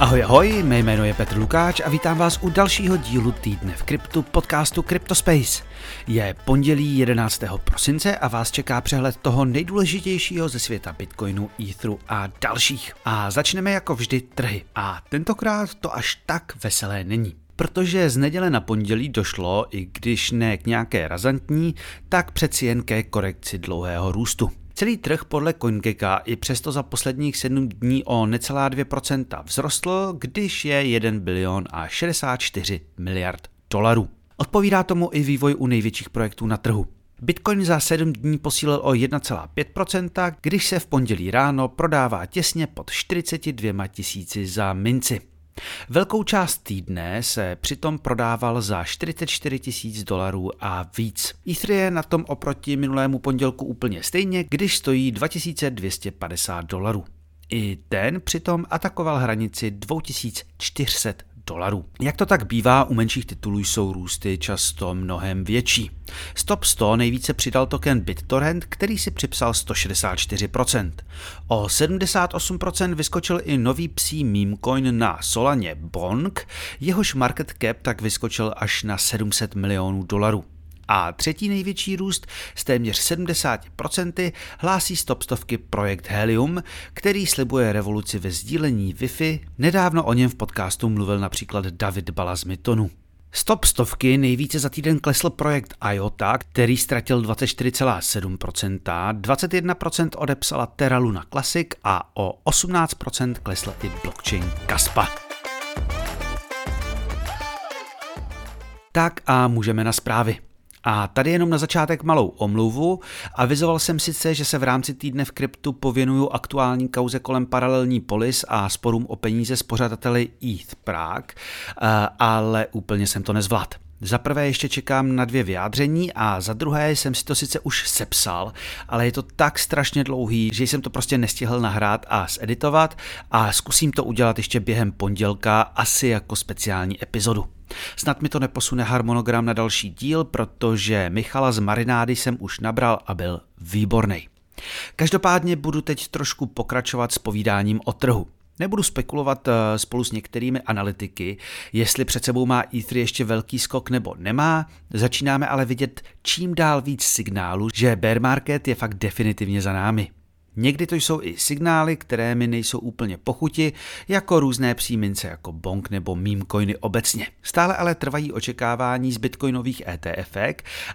Ahoj, ahoj, mé jméno je Petr Lukáč a vítám vás u dalšího dílu týdne v kryptu podcastu CryptoSpace. Je pondělí 11. prosince a vás čeká přehled toho nejdůležitějšího ze světa Bitcoinu, Etheru a dalších. A začneme jako vždy trhy. A tentokrát to až tak veselé není protože z neděle na pondělí došlo, i když ne k nějaké razantní, tak přeci jen ke korekci dlouhého růstu. Celý trh podle CoinGecka i přesto za posledních 7 dní o necelá 2% vzrostl, když je 1 bilion a 64 miliard dolarů. Odpovídá tomu i vývoj u největších projektů na trhu. Bitcoin za 7 dní posílil o 1,5%, když se v pondělí ráno prodává těsně pod 42 tisíci za minci. Velkou část týdne se přitom prodával za 44 tisíc dolarů a víc. Ether je na tom oproti minulému pondělku úplně stejně, když stojí 2250 dolarů. I ten přitom atakoval hranici 2400 dolarů. Jak to tak bývá, u menších titulů jsou růsty často mnohem větší. Stop 100 nejvíce přidal token BitTorrent, který si připsal 164%. O 78% vyskočil i nový psí meme coin na Solaně Bonk, jehož market cap tak vyskočil až na 700 milionů dolarů. A třetí největší růst s téměř 70% hlásí stopstovky projekt Helium, který slibuje revoluci ve sdílení Wi-Fi. Nedávno o něm v podcastu mluvil například David Balazmitonu. Stop stovky nejvíce za týden klesl projekt IOTA, který ztratil 24,7%, 21% odepsala Terra Luna Classic a o 18% klesla i blockchain Kaspa. Tak a můžeme na zprávy. A tady jenom na začátek malou omluvu. Avizoval jsem sice, že se v rámci týdne v kryptu pověnuju aktuální kauze kolem paralelní polis a sporům o peníze s pořadateli ETH Prague, eh, ale úplně jsem to nezvládl. Za prvé ještě čekám na dvě vyjádření a za druhé jsem si to sice už sepsal, ale je to tak strašně dlouhý, že jsem to prostě nestihl nahrát a zeditovat a zkusím to udělat ještě během pondělka, asi jako speciální epizodu. Snad mi to neposune harmonogram na další díl, protože Michala z Marinády jsem už nabral a byl výborný. Každopádně budu teď trošku pokračovat s povídáním o trhu. Nebudu spekulovat eh, spolu s některými analytiky, jestli před sebou má Ether ještě velký skok nebo nemá. Začínáme ale vidět čím dál víc signálů, že bear market je fakt definitivně za námi. Někdy to jsou i signály, které mi nejsou úplně pochuti, jako různé přímince jako bonk nebo meme coiny obecně. Stále ale trvají očekávání z bitcoinových ETF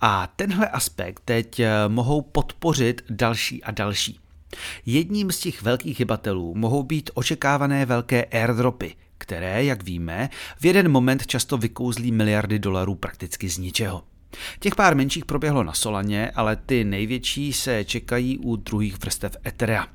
a tenhle aspekt teď eh, mohou podpořit další a další. Jedním z těch velkých hybatelů mohou být očekávané velké airdropy, které, jak víme, v jeden moment často vykouzlí miliardy dolarů prakticky z ničeho. Těch pár menších proběhlo na Solaně, ale ty největší se čekají u druhých vrstev Etherea.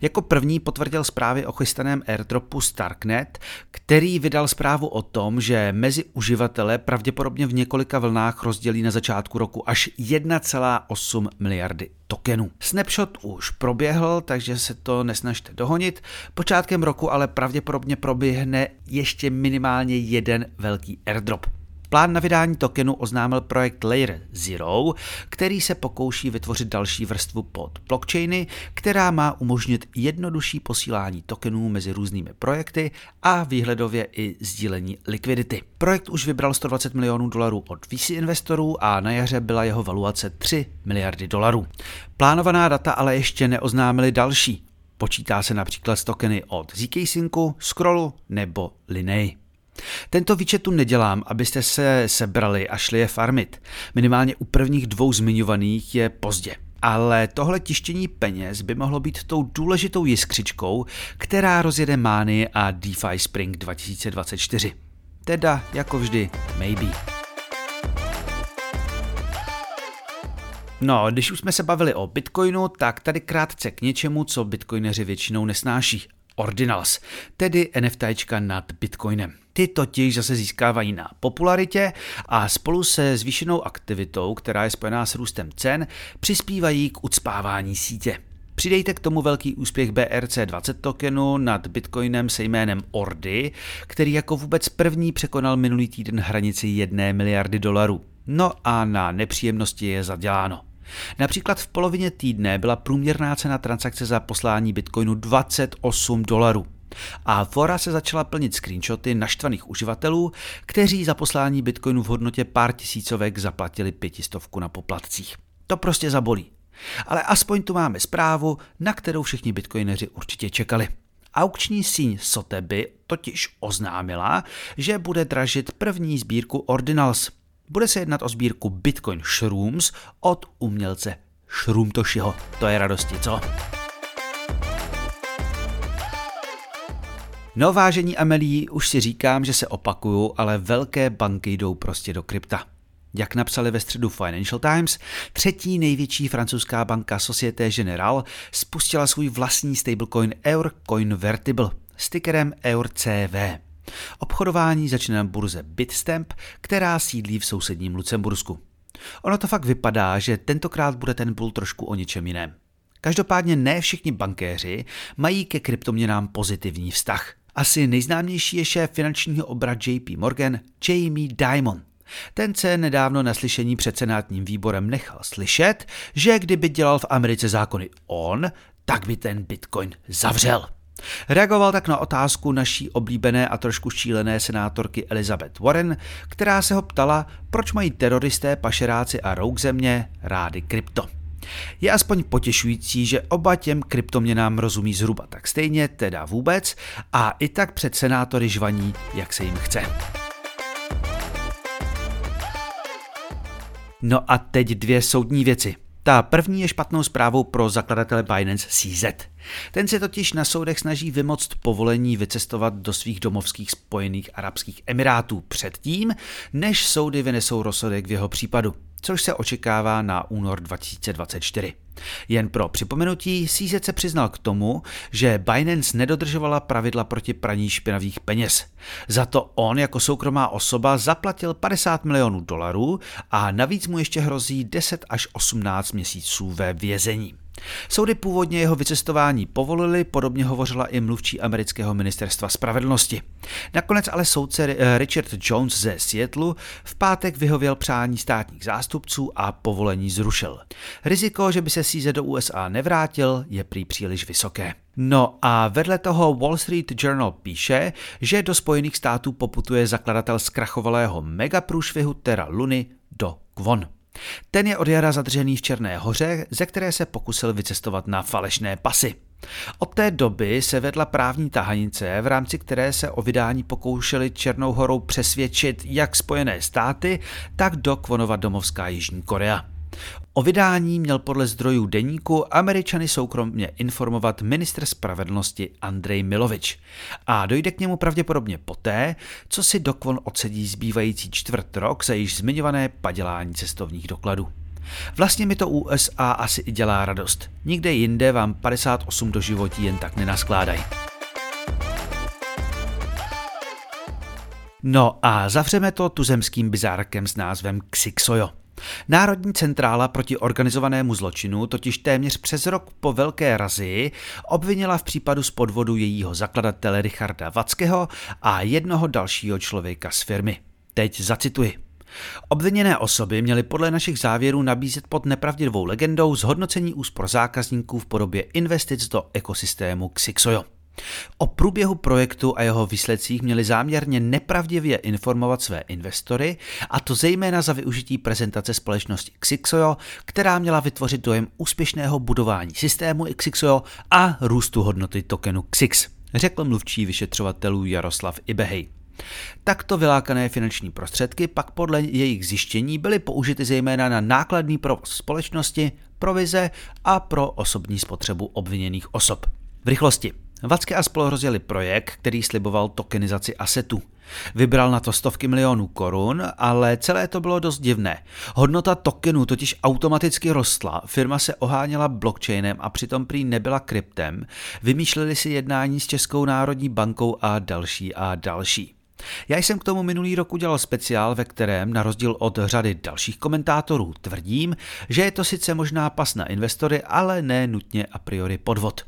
Jako první potvrdil zprávy o chystaném airdropu Starknet, který vydal zprávu o tom, že mezi uživatele pravděpodobně v několika vlnách rozdělí na začátku roku až 1,8 miliardy tokenů. Snapshot už proběhl, takže se to nesnažte dohonit. Počátkem roku ale pravděpodobně proběhne ještě minimálně jeden velký airdrop. Plán na vydání tokenu oznámil projekt Layer Zero, který se pokouší vytvořit další vrstvu pod blockchainy, která má umožnit jednodušší posílání tokenů mezi různými projekty a výhledově i sdílení likvidity. Projekt už vybral 120 milionů dolarů od VC investorů a na jaře byla jeho valuace 3 miliardy dolarů. Plánovaná data ale ještě neoznámili další. Počítá se například s tokeny od ZK Syncu, Scrollu nebo Linei. Tento výčet tu nedělám, abyste se sebrali a šli je farmit. Minimálně u prvních dvou zmiňovaných je pozdě. Ale tohle tištění peněz by mohlo být tou důležitou jiskřičkou, která rozjede Mány a DeFi Spring 2024. Teda, jako vždy, maybe. No, když už jsme se bavili o Bitcoinu, tak tady krátce k něčemu, co bitcoineři většinou nesnáší. Ordinals, tedy NFTčka nad Bitcoinem. Ty totiž zase získávají na popularitě a spolu se zvýšenou aktivitou, která je spojená s růstem cen, přispívají k ucpávání sítě. Přidejte k tomu velký úspěch BRC20 tokenu nad Bitcoinem se jménem Ordy, který jako vůbec první překonal minulý týden hranici 1 miliardy dolarů. No a na nepříjemnosti je zaděláno. Například v polovině týdne byla průměrná cena transakce za poslání bitcoinu 28 dolarů. A fora se začala plnit screenshoty naštvaných uživatelů, kteří za poslání bitcoinu v hodnotě pár tisícovek zaplatili pětistovku na poplatcích. To prostě zabolí. Ale aspoň tu máme zprávu, na kterou všichni bitcoineři určitě čekali. Aukční síň Soteby totiž oznámila, že bude dražit první sbírku Ordinals. Bude se jednat o sbírku Bitcoin Shrooms od umělce Shroomtoshiho. To je radosti, co? No vážení Amelí, už si říkám, že se opakuju, ale velké banky jdou prostě do krypta. Jak napsali ve středu Financial Times, třetí největší francouzská banka Societe Generale spustila svůj vlastní stablecoin Eur Convertible s tickerem EURCV. Obchodování začne na burze Bitstamp, která sídlí v sousedním Lucembursku. Ono to fakt vypadá, že tentokrát bude ten bull trošku o něčem jiném. Každopádně ne všichni bankéři mají ke kryptoměnám pozitivní vztah. Asi nejznámější je šéf finančního obra JP Morgan Jamie Dimon. Ten se nedávno na slyšení před senátním výborem nechal slyšet, že kdyby dělal v Americe zákony on, tak by ten Bitcoin zavřel. Reagoval tak na otázku naší oblíbené a trošku šílené senátorky Elizabeth Warren, která se ho ptala, proč mají teroristé, pašeráci a rouk země rády krypto. Je aspoň potěšující, že oba těm kryptoměnám rozumí zhruba tak stejně, teda vůbec, a i tak před senátory žvaní, jak se jim chce. No a teď dvě soudní věci. Ta první je špatnou zprávou pro zakladatele Binance CZ. Ten se totiž na soudech snaží vymoct povolení vycestovat do svých domovských spojených arabských emirátů předtím, než soudy vynesou rozsudek v jeho případu což se očekává na únor 2024. Jen pro připomenutí, CZ se přiznal k tomu, že Binance nedodržovala pravidla proti praní špinavých peněz. Za to on jako soukromá osoba zaplatil 50 milionů dolarů a navíc mu ještě hrozí 10 až 18 měsíců ve vězení. Soudy původně jeho vycestování povolili, podobně hovořila i mluvčí amerického ministerstva spravedlnosti. Nakonec ale soudce eh, Richard Jones ze Seattleu v pátek vyhověl přání státních zástupců a povolení zrušil. Riziko, že by se CZ do USA nevrátil, je prý příliš vysoké. No a vedle toho Wall Street Journal píše, že do Spojených států poputuje zakladatel zkrachovalého megaprůšvihu Terra Luny do Kvon. Ten je od jara zadržený v Černé hoře, ze které se pokusil vycestovat na falešné pasy. Od té doby se vedla právní tahanice, v rámci které se o vydání pokoušeli Černou horou přesvědčit jak Spojené státy, tak do Kvonova domovská Jižní Korea. O vydání měl podle zdrojů deníku američany soukromně informovat ministr spravedlnosti Andrej Milovič. A dojde k němu pravděpodobně poté, co si Dokvon odsedí zbývající čtvrt rok za již zmiňované padělání cestovních dokladů. Vlastně mi to USA asi i dělá radost. Nikde jinde vám 58 do životí jen tak nenaskládají. No a zavřeme to tuzemským bizárkem s názvem Xixojo. Národní centrála proti organizovanému zločinu totiž téměř přes rok po velké razii obvinila v případu z podvodu jejího zakladatele Richarda Vackého a jednoho dalšího člověka z firmy. Teď zacituji. Obviněné osoby měly podle našich závěrů nabízet pod nepravdivou legendou zhodnocení úspor zákazníků v podobě investic do ekosystému Xixojo. O průběhu projektu a jeho výsledcích měli záměrně nepravdivě informovat své investory, a to zejména za využití prezentace společnosti Xixojo, která měla vytvořit dojem úspěšného budování systému Xixojo a růstu hodnoty tokenu Xix, řekl mluvčí vyšetřovatelů Jaroslav Ibehej. Takto vylákané finanční prostředky pak podle jejich zjištění byly použity zejména na nákladný provoz společnosti, provize a pro osobní spotřebu obviněných osob. V rychlosti. Vacky a spol rozjeli projekt, který sliboval tokenizaci asetů. Vybral na to stovky milionů korun, ale celé to bylo dost divné. Hodnota tokenů totiž automaticky rostla, firma se oháněla blockchainem a přitom prý nebyla kryptem, vymýšleli si jednání s Českou národní bankou a další a další. Já jsem k tomu minulý rok udělal speciál, ve kterém, na rozdíl od řady dalších komentátorů, tvrdím, že je to sice možná pas na investory, ale ne nutně a priori podvod.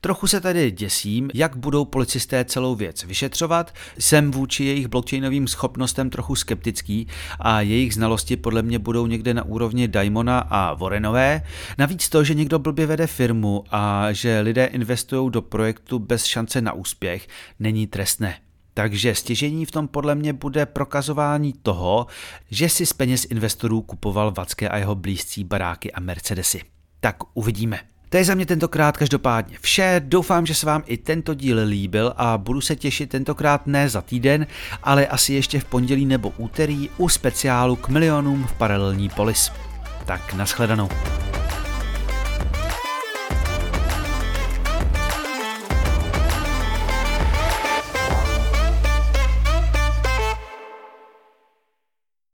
Trochu se tady děsím, jak budou policisté celou věc vyšetřovat. Jsem vůči jejich blockchainovým schopnostem trochu skeptický a jejich znalosti podle mě budou někde na úrovni Daimona a Warrenové. Navíc to, že někdo blbě vede firmu a že lidé investují do projektu bez šance na úspěch, není trestné. Takže stěžení v tom podle mě bude prokazování toho, že si z peněz investorů kupoval Vacké a jeho blízcí baráky a Mercedesy. Tak uvidíme. To je za mě tentokrát každopádně vše. Doufám, že se vám i tento díl líbil a budu se těšit tentokrát ne za týden, ale asi ještě v pondělí nebo úterý u speciálu k milionům v paralelní polis. Tak nashledanou.